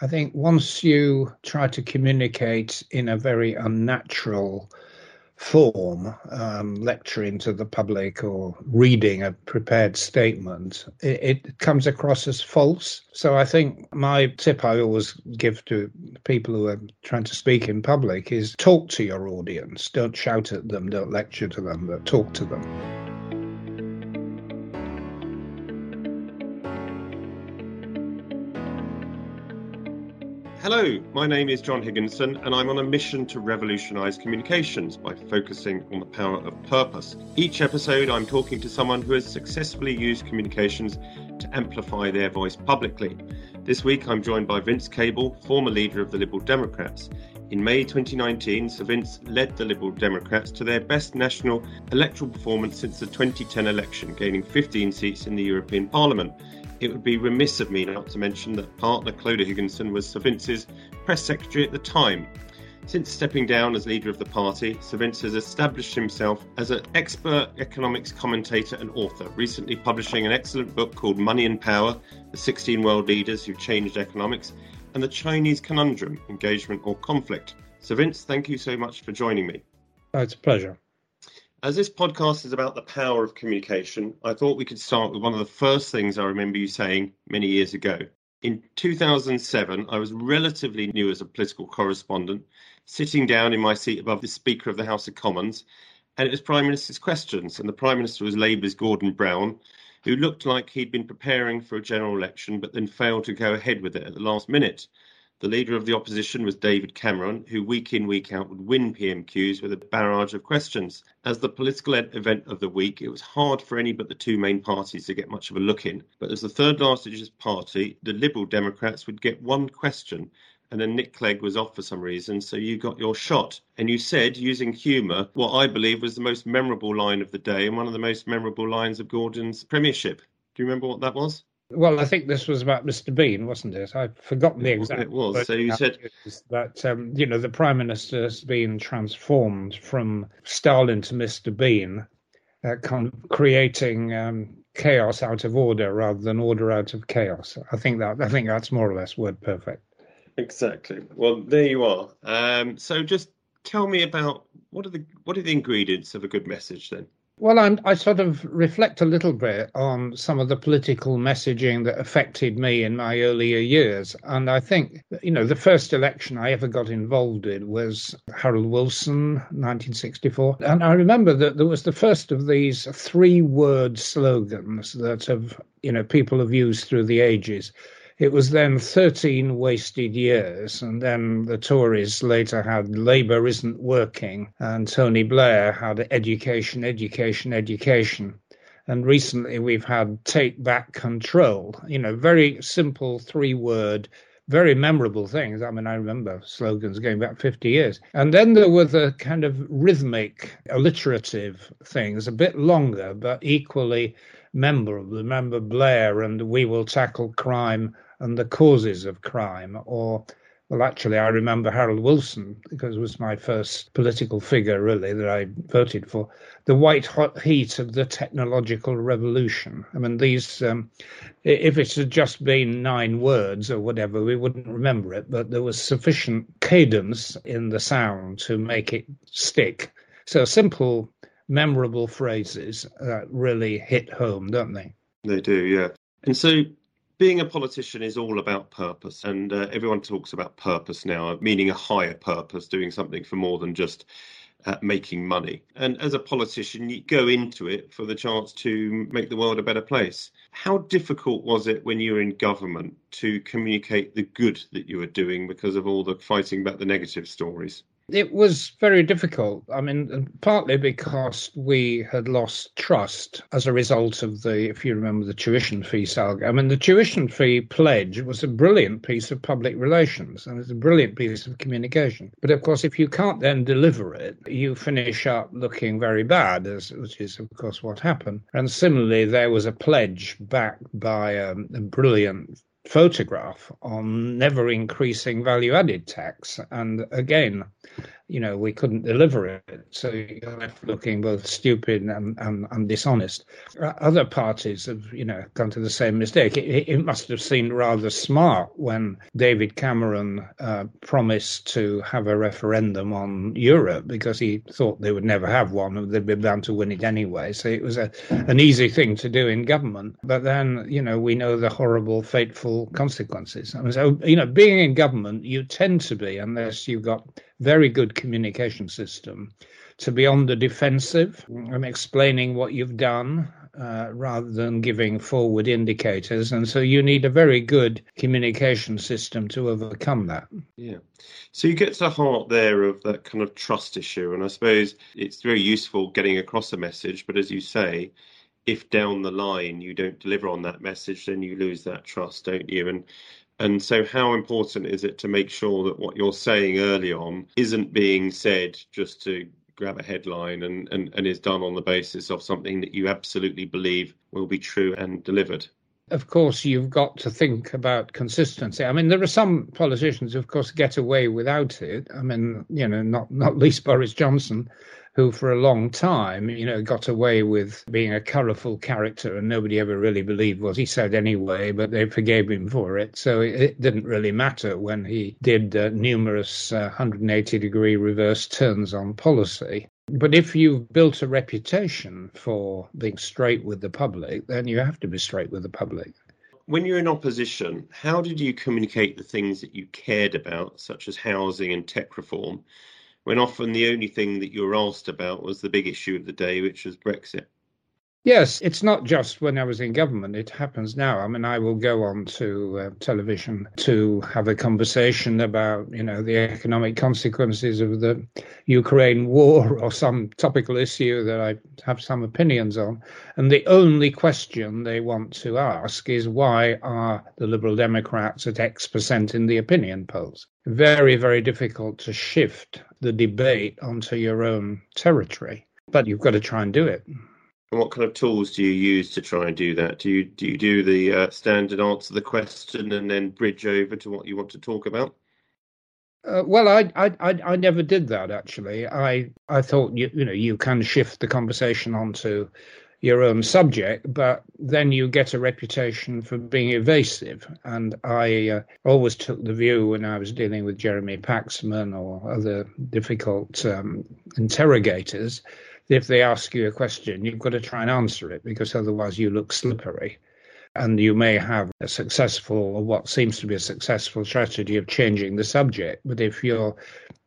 I think once you try to communicate in a very unnatural form, um, lecturing to the public or reading a prepared statement, it, it, comes across as false. So I think my tip I always give to people who are trying to speak in public is talk to your audience. Don't shout at them, don't lecture to them, but talk to them. Hello, my name is John Higginson, and I'm on a mission to revolutionise communications by focusing on the power of purpose. Each episode, I'm talking to someone who has successfully used communications to amplify their voice publicly. This week, I'm joined by Vince Cable, former leader of the Liberal Democrats. In May 2019, Sir Vince led the Liberal Democrats to their best national electoral performance since the 2010 election, gaining 15 seats in the European Parliament it would be remiss of me not to mention that partner Clodagh Higginson was Sir Vince's press secretary at the time. Since stepping down as leader of the party, Sir Vince has established himself as an expert economics commentator and author, recently publishing an excellent book called Money and Power The 16 World Leaders Who Changed Economics and The Chinese Conundrum Engagement or Conflict. Sir Vince, thank you so much for joining me. Oh, it's a pleasure. As this podcast is about the power of communication, I thought we could start with one of the first things I remember you saying many years ago. In 2007, I was relatively new as a political correspondent, sitting down in my seat above the Speaker of the House of Commons, and it was Prime Minister's questions, and the Prime Minister was Labour's Gordon Brown, who looked like he'd been preparing for a general election but then failed to go ahead with it at the last minute. The leader of the opposition was David Cameron, who week in, week out would win PMQs with a barrage of questions. As the political event of the week, it was hard for any but the two main parties to get much of a look in. But as the third largest party, the Liberal Democrats would get one question and then Nick Clegg was off for some reason, so you got your shot. And you said, using humour, what I believe was the most memorable line of the day and one of the most memorable lines of Gordon's premiership. Do you remember what that was? Well, I think this was about Mr. Bean, wasn't it? I've forgotten the exact. It was. So you said that um, you know the prime minister has been transformed from Stalin to Mr. Bean, uh, con- creating um, chaos out of order rather than order out of chaos. I think that I think that's more or less word perfect. Exactly. Well, there you are. Um, so just tell me about what are the what are the ingredients of a good message then? Well, I'm, i sort of reflect a little bit on some of the political messaging that affected me in my earlier years. And I think, you know, the first election I ever got involved in was Harold Wilson, 1964. And I remember that there was the first of these three word slogans that have, you know, people have used through the ages. It was then 13 wasted years, and then the Tories later had Labour isn't working, and Tony Blair had education, education, education. And recently we've had take back control, you know, very simple three word very memorable things. I mean, I remember slogans going back 50 years. And then there were the kind of rhythmic, alliterative things, a bit longer, but equally memorable. Remember Blair and We Will Tackle Crime and the causes of crime. Or, well, actually, I remember Harold Wilson because it was my first political figure, really, that I voted for. The white hot heat of the technological revolution. I mean, these, um, if it had just been nine words or whatever, we wouldn't remember it, but there was sufficient cadence in the sound to make it stick. So simple, memorable phrases that really hit home, don't they? They do, yeah. And so being a politician is all about purpose, and uh, everyone talks about purpose now, meaning a higher purpose, doing something for more than just uh, making money. And as a politician, you go into it for the chance to make the world a better place. How difficult was it when you were in government to communicate the good that you were doing because of all the fighting about the negative stories? It was very difficult. I mean, partly because we had lost trust as a result of the, if you remember, the tuition fee saga. I mean, the tuition fee pledge was a brilliant piece of public relations and it's a brilliant piece of communication. But of course, if you can't then deliver it, you finish up looking very bad, as, which is, of course, what happened. And similarly, there was a pledge backed by um, a brilliant photograph on never increasing value added tax. And again, you know, we couldn't deliver it. So you're left looking both stupid and, and, and dishonest. Other parties have, you know, gone to the same mistake. It, it must have seemed rather smart when David Cameron uh, promised to have a referendum on Europe because he thought they would never have one and they'd be bound to win it anyway. So it was a, an easy thing to do in government. But then, you know, we know the horrible, fateful consequences. And so, you know, being in government, you tend to be, unless you've got very good communication system to be on the defensive and explaining what you've done uh, rather than giving forward indicators. And so you need a very good communication system to overcome that. Yeah. So you get to the heart there of that kind of trust issue. And I suppose it's very useful getting across a message. But as you say, if down the line you don't deliver on that message, then you lose that trust, don't you? And and so, how important is it to make sure that what you're saying early on isn't being said just to grab a headline and, and, and is done on the basis of something that you absolutely believe will be true and delivered? Of course, you've got to think about consistency. I mean, there are some politicians of course, get away without it. I mean, you know, not not least Boris Johnson, who for a long time, you know, got away with being a colourful character and nobody ever really believed what he said anyway, but they forgave him for it. So it, didn't really matter when he did uh, numerous uh, 180 degree reverse turns on policy. But if you've built a reputation for being straight with the public, then you have to be straight with the public. When you're in opposition, how did you communicate the things that you cared about, such as housing and tech reform, when often the only thing that you were asked about was the big issue of the day, which was Brexit. Yes, it's not just when I was in government, it happens now. I mean, I will go on to uh, television to have a conversation about, you know, the economic consequences of the Ukraine war or some topical issue that I have some opinions on. And the only question they want to ask is why are the Liberal Democrats at X percent in the opinion polls? Very, very difficult to shift the debate onto your own territory, but you've got to try and do it. And what kind of tools do you use to try and do that? Do you do you do the uh, standard answer the question and then bridge over to what you want to talk about? Uh, well, I, I I never did that actually. I I thought you you know you can shift the conversation onto your own subject, but then you get a reputation for being evasive. And I uh, always took the view when I was dealing with Jeremy Paxman or other difficult um, interrogators if they ask you a question, you've got to try and answer it because otherwise you look slippery. And you may have a successful, or what seems to be a successful strategy of changing the subject. But if you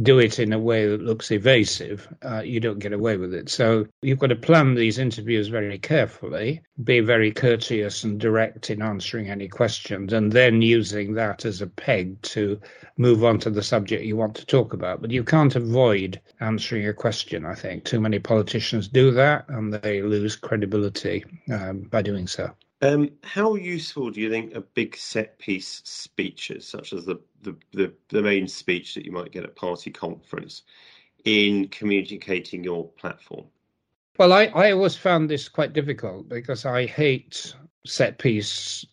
do it in a way that looks evasive, uh, you don't get away with it. So you've got to plan these interviews very carefully, be very courteous and direct in answering any questions, and then using that as a peg to move on to the subject you want to talk about. But you can't avoid answering a question, I think. Too many politicians do that, and they lose credibility um, by doing so. Um, how useful do you think a big set piece speech is, such as the, the, the, the main speech that you might get at party conference, in communicating your platform? Well, I, I always found this quite difficult because I hate set piece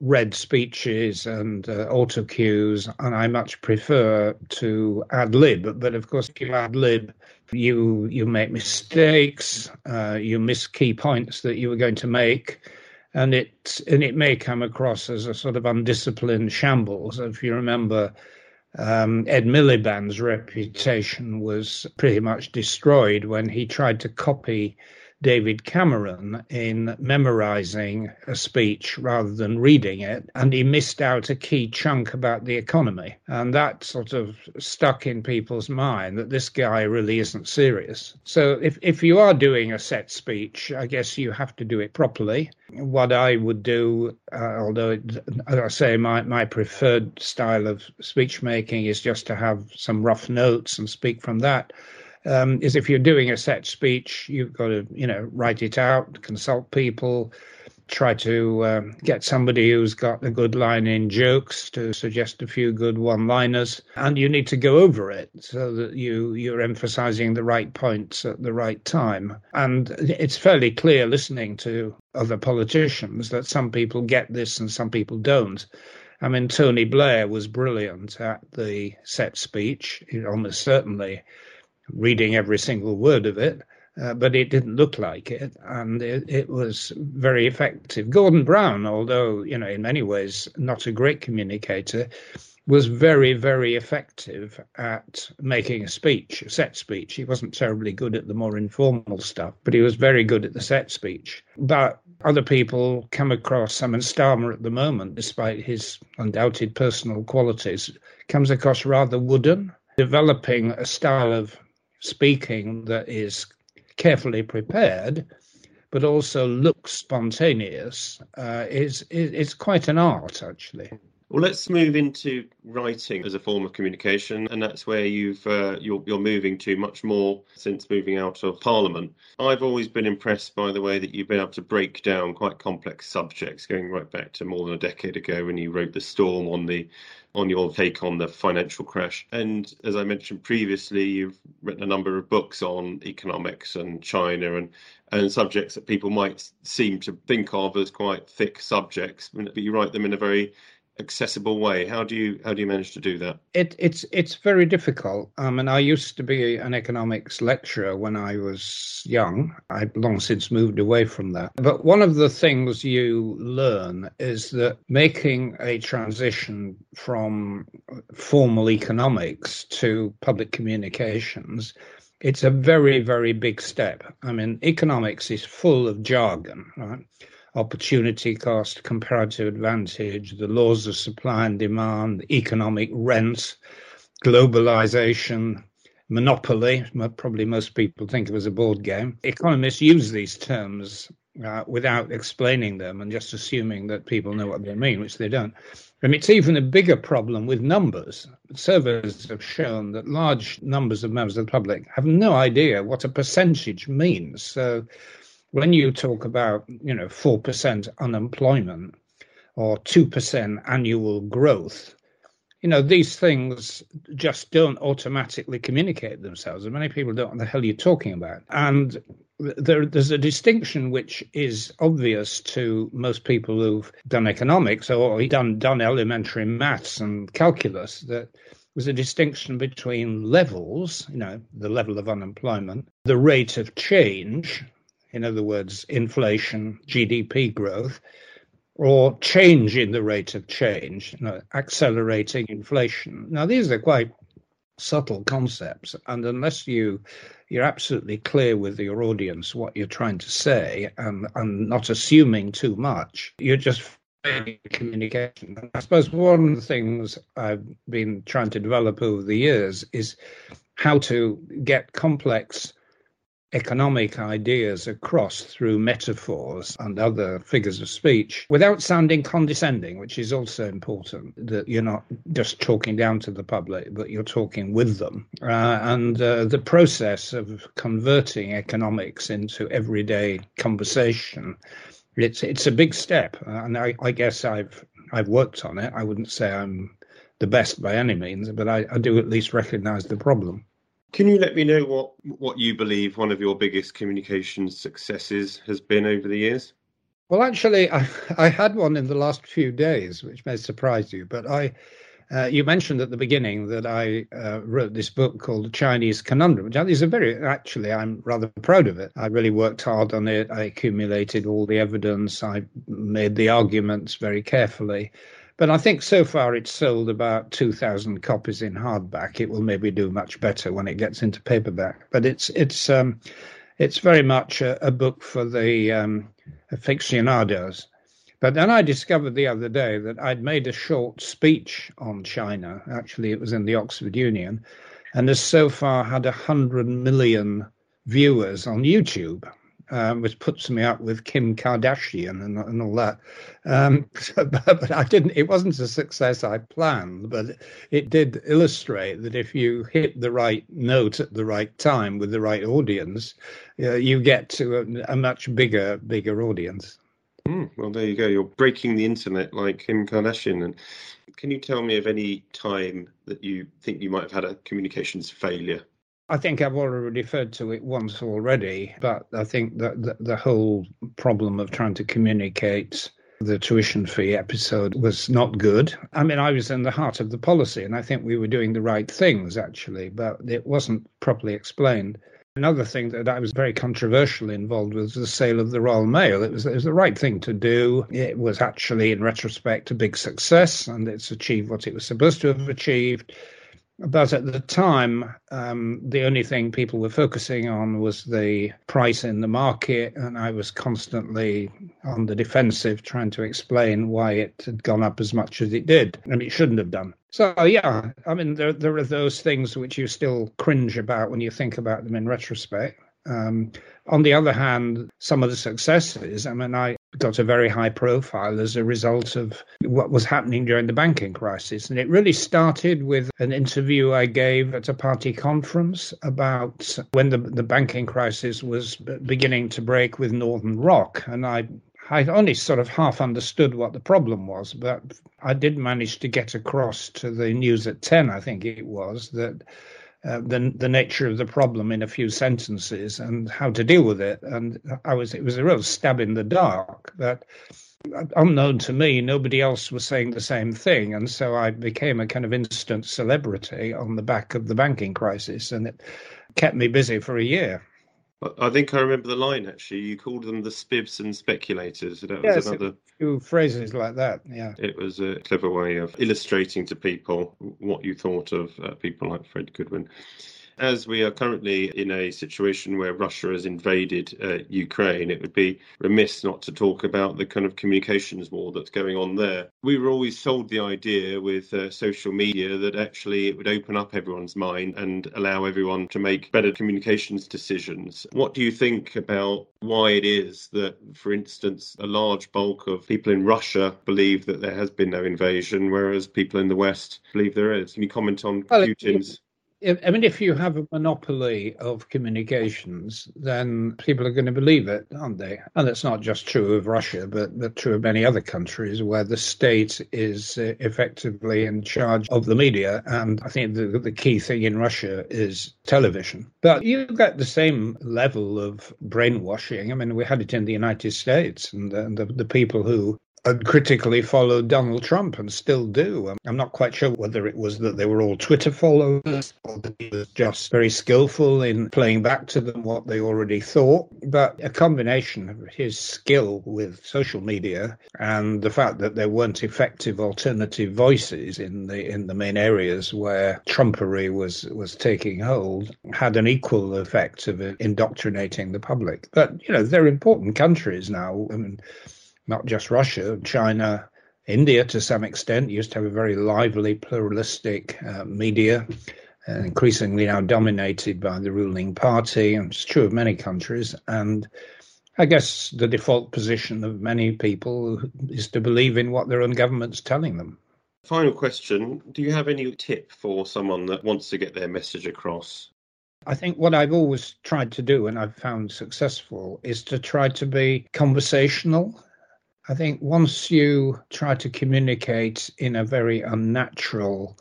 read speeches and uh, auto cues, and I much prefer to ad lib. But of course, if you ad lib, you you make mistakes, uh, you miss key points that you were going to make and it and it may come across as a sort of undisciplined shambles. If you remember, um, Ed Miliband's reputation was pretty much destroyed when he tried to copy David Cameron in memorizing a speech rather than reading it, and he missed out a key chunk about the economy. And that sort of stuck in people's mind that this guy really isn't serious. So if, if you are doing a set speech, I guess you have to do it properly. What I would do, uh, although it, as I say, my, my preferred style of speech making is just to have some rough notes and speak from that um, is if you're doing a set speech, you've got to, you know, write it out, consult people, try to um, get somebody who's got a good line in jokes to suggest a few good one-liners, and you need to go over it so that you you're emphasizing the right points at the right time. And it's fairly clear listening to other politicians that some people get this and some people don't. I mean, Tony Blair was brilliant at the set speech, almost certainly reading every single word of it. Uh, but it didn't look like it, and it, it, was very effective. Gordon Brown, although you know in many ways not a great communicator, was very, very effective at making a speech, a set speech. He wasn't terribly good at the more informal stuff, but he was very good at the set speech. But other people come across, Simon Starmer at the moment, despite his undoubted personal qualities, comes across rather wooden, developing a style of speaking that is carefully prepared but also looks spontaneous uh, is, is, is quite an art actually well, let's move into writing as a form of communication, and that's where you've uh, you're, you're moving to much more since moving out of Parliament. I've always been impressed by the way that you've been able to break down quite complex subjects, going right back to more than a decade ago when you wrote the Storm on the on your take on the financial crash. And as I mentioned previously, you've written a number of books on economics and China and and subjects that people might seem to think of as quite thick subjects, but you write them in a very accessible way. How do you how do you manage to do that? It, it's it's very difficult. Um, and I used to be an economics lecturer when I was young. I've long since moved away from that. But one of the things you learn is that making a transition from formal economics to public communications it's a very very big step i mean economics is full of jargon right opportunity cost, comparative advantage, the laws of supply and demand, economic rent, globalization, monopoly. Probably most people think of as a board game. Economists use these terms uh, without explaining them and just assuming that people know what they mean, which they don't. And it's even a bigger problem with numbers. Surveys have shown that large numbers of members of the public have no idea what a percentage means. So when you talk about you know four percent unemployment or two percent annual growth, you know these things just don't automatically communicate themselves, and many people don't know what the hell you're talking about. And there, there's a distinction which is obvious to most people who've done economics or done done elementary maths and calculus that there's a distinction between levels, you know, the level of unemployment, the rate of change, in other words, inflation, GDP growth, or change in the rate of change, you know, accelerating inflation. Now, these are quite subtle concepts, and unless you you're absolutely clear with your audience what you're trying to say and, and not assuming too much, you're just communication. I suppose one of the things I've been trying to develop over the years is how to get complex economic ideas across through metaphors and other figures of speech without sounding condescending, which is also important that you're not just talking down to the public, but you're talking with them. Uh, and uh, the process of converting economics into everyday conversation. It's it's a big step, uh, and I, I guess I've I've worked on it. I wouldn't say I'm the best by any means, but I, I do at least recognise the problem. Can you let me know what what you believe one of your biggest communications successes has been over the years? Well, actually, I, I had one in the last few days, which may surprise you. But I, uh, you mentioned at the beginning that I uh, wrote this book called The Chinese Conundrum, which is a very actually I'm rather proud of it. I really worked hard on it. I accumulated all the evidence. I made the arguments very carefully. But I think so far it's sold about 2,000 copies in hardback. It will maybe do much better when it gets into paperback. But it's it's um, it's very much a, a book for the um, aficionados. But then I discovered the other day that I'd made a short speech on China. Actually, it was in the Oxford Union, and has so far had a hundred million viewers on YouTube um, which puts me up with Kim Kardashian and, and all that. Um, so, but, but, I didn't. It wasn't a success I planned, but it did illustrate that if you hit the right note at the right time with the right audience, uh, you get to a, a, much bigger, bigger audience. Mm, well, there you go. You're breaking the internet like Kim Kardashian. And can you tell me of any time that you think you might have had a communications failure? I think I've already referred to it once already, but I think that the, the, whole problem of trying to communicate the tuition fee episode was not good. I mean, I was in the heart of the policy, and I think we were doing the right things, actually, but it wasn't properly explained. Another thing that I was very controversially involved with was the sale of the Royal Mail. It was, it was the right thing to do. It was actually, in retrospect, a big success, and it's achieved what it was supposed to have achieved. But at the time, um, the only thing people were focusing on was the price in the market, and I was constantly on the defensive trying to explain why it had gone up as much as it did, and it shouldn't have done. So yeah, I mean, there there are those things which you still cringe about when you think about them in retrospect. Um, on the other hand, some of the successes, I mean, I got a very high profile as a result of what was happening during the banking crisis. And it really started with an interview I gave at a party conference about when the, the banking crisis was beginning to break with Northern Rock. And I I only sort of half understood what the problem was, but I did manage to get across to the news at 10, I think it was, that uh, the the nature of the problem in a few sentences and how to deal with it. And I was it was a real stab in the dark, but unknown to me, nobody else was saying the same thing, and so I became a kind of instant celebrity on the back of the banking crisis, and it kept me busy for a year. I think I remember the line actually. You called them the spivs and speculators. That yes, was another few phrases like that. Yeah, it was a clever way of illustrating to people what you thought of uh, people like Fred Goodwin as we are currently in a situation where Russia has invaded uh, Ukraine, it would be remiss not to talk about the kind of communications war that's going on there. We were always sold the idea with uh, social media that actually it would open up everyone's mind and allow everyone to make better communications decisions. What do you think about why it is that, for instance, a large bulk of people in Russia believe that there has been no invasion, whereas people in the West believe there is? Can you comment on well, Putin's? I mean, if you have a monopoly of communications, then people are going to believe it, aren't they? And it's not just true of Russia, but, but true of many other countries where the state is uh, effectively in charge of the media. And I think the, the key thing in Russia is television. But you get the same level of brainwashing. I mean, we had it in the United States, and, and the, the people who uncritically followed Donald Trump and still do. Um, I'm not quite sure whether it was that they were all Twitter followers or that he was just very skillful in playing back to them what they already thought. But a combination of his skill with social media and the fact that there weren't effective alternative voices in the in the main areas where Trumpery was was taking hold had an equal effect of indoctrinating the public. But you know, they're important countries now. I mean, not just Russia, China, India to some extent used to have a very lively, pluralistic uh, media, uh, increasingly now dominated by the ruling party, and it's true of many countries. And I guess the default position of many people is to believe in what their own government's telling them. Final question Do you have any tip for someone that wants to get their message across? I think what I've always tried to do, and I've found successful, is to try to be conversational I think once you try to communicate in a very unnatural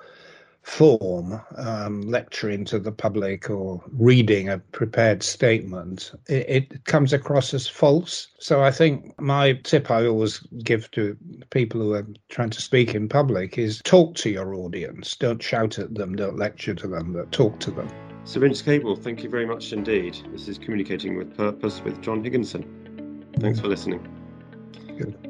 form, um, lecturing to the public or reading a prepared statement, it, it, comes across as false. So I think my tip I always give to people who are trying to speak in public is talk to your audience. Don't shout at them, don't lecture to them, but talk to them. Sir Vince Cable, thank you very much indeed. This is Communicating with Purpose with John Higginson. Thanks for listening. Good.